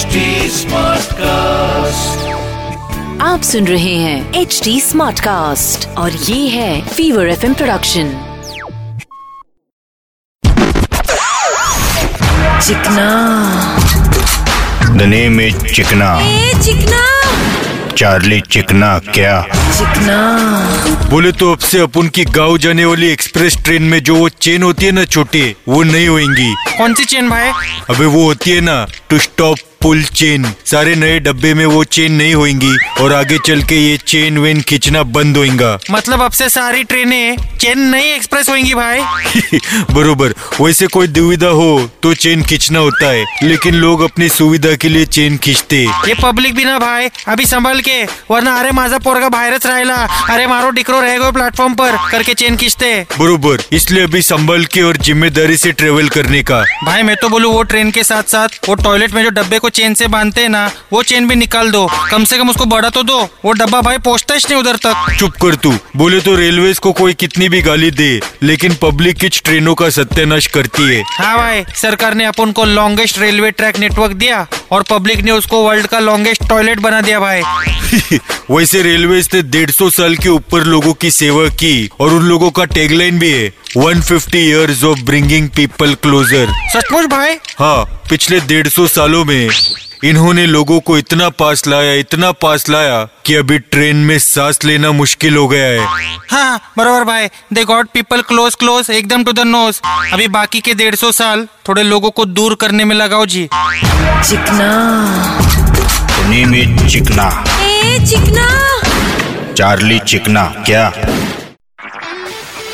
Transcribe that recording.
HD Smartcast. आप सुन रहे हैं एच डी स्मार्ट कास्ट और ये है fever F production Chikna. The name is Chikna. A Chikna. Charlie चिकना क्या? चिकना। बोले तो अब से अपन की गाँव जाने वाली एक्सप्रेस ट्रेन में जो वो चेन होती है ना छोटी वो नहीं होंगी कौन सी चेन भाई? अबे वो होती है ना टू स्टॉप पुल चेन सारे नए डब्बे में वो चेन नहीं होंगी और आगे चल के ये चेन वेन खींचना बंद होगा मतलब अब से सारी ट्रेनें चेन्नई एक्सप्रेस होंगी भाई। बरोबर वैसे कोई दुविधा हो तो चेन खींचना होता है लेकिन लोग अपनी सुविधा के लिए चेन खींचते ये पब्लिक भी ना भाई अभी संभल के वरना अरे माझा पोरगा बाहेरच राहिला अरे मारो डिकरो रह गयो प्लेटफॉर्म पर करके चेन खींचते बरोबर इसलिए अभी संभल के और ज़िम्मेदारी से ट्रेवल करने का। भाई मैं तो बोलूँ वो ट्रेन के साथ साथ वो टॉयलेट में जो डब्बे को चेन से बांधते हैं ना वो चेन भी निकाल दो। कम से कम उसको बड़ा तो दो। वो डब्बा भाई पहुँचता ही नहीं उधर तक। चुप कर तू। बोले तो रेलवे को कोई कितनी भी गाली दे लेकिन पब्लिक किच ट्रेनों का सत्यानाश करती है? हाँ भाई सरकार ने अपन को लॉन्गेस्ट रेलवे ट्रैक नेटवर्क दिया। और पब्लिक ने उसको वर्ल्ड का लॉन्गेस्ट टॉयलेट बना दिया भाई। वैसे रेलवे ने डेढ़ सौ साल के ऊपर लोगों की सेवा की और उन लोगों का टैगलाइन भी है one fifty years of bringing people closer सचमुच भाई? हाँ पिछले डेढ़ सौ सालों में इन्होंने लोगों को इतना पास लाया इतना पास लाया कि अभी ट्रेन में सांस लेना मुश्किल हो गया है। हाँ बराबर भाई। They got people close close एकदम टू द नोज़ अभी बाकी के डेढ़ सौ साल थोड़े लोगों को दूर करने में लगाओ जी। चिकना। इज़ चिकना। ए चिकना। चार्ली चिकना क्या?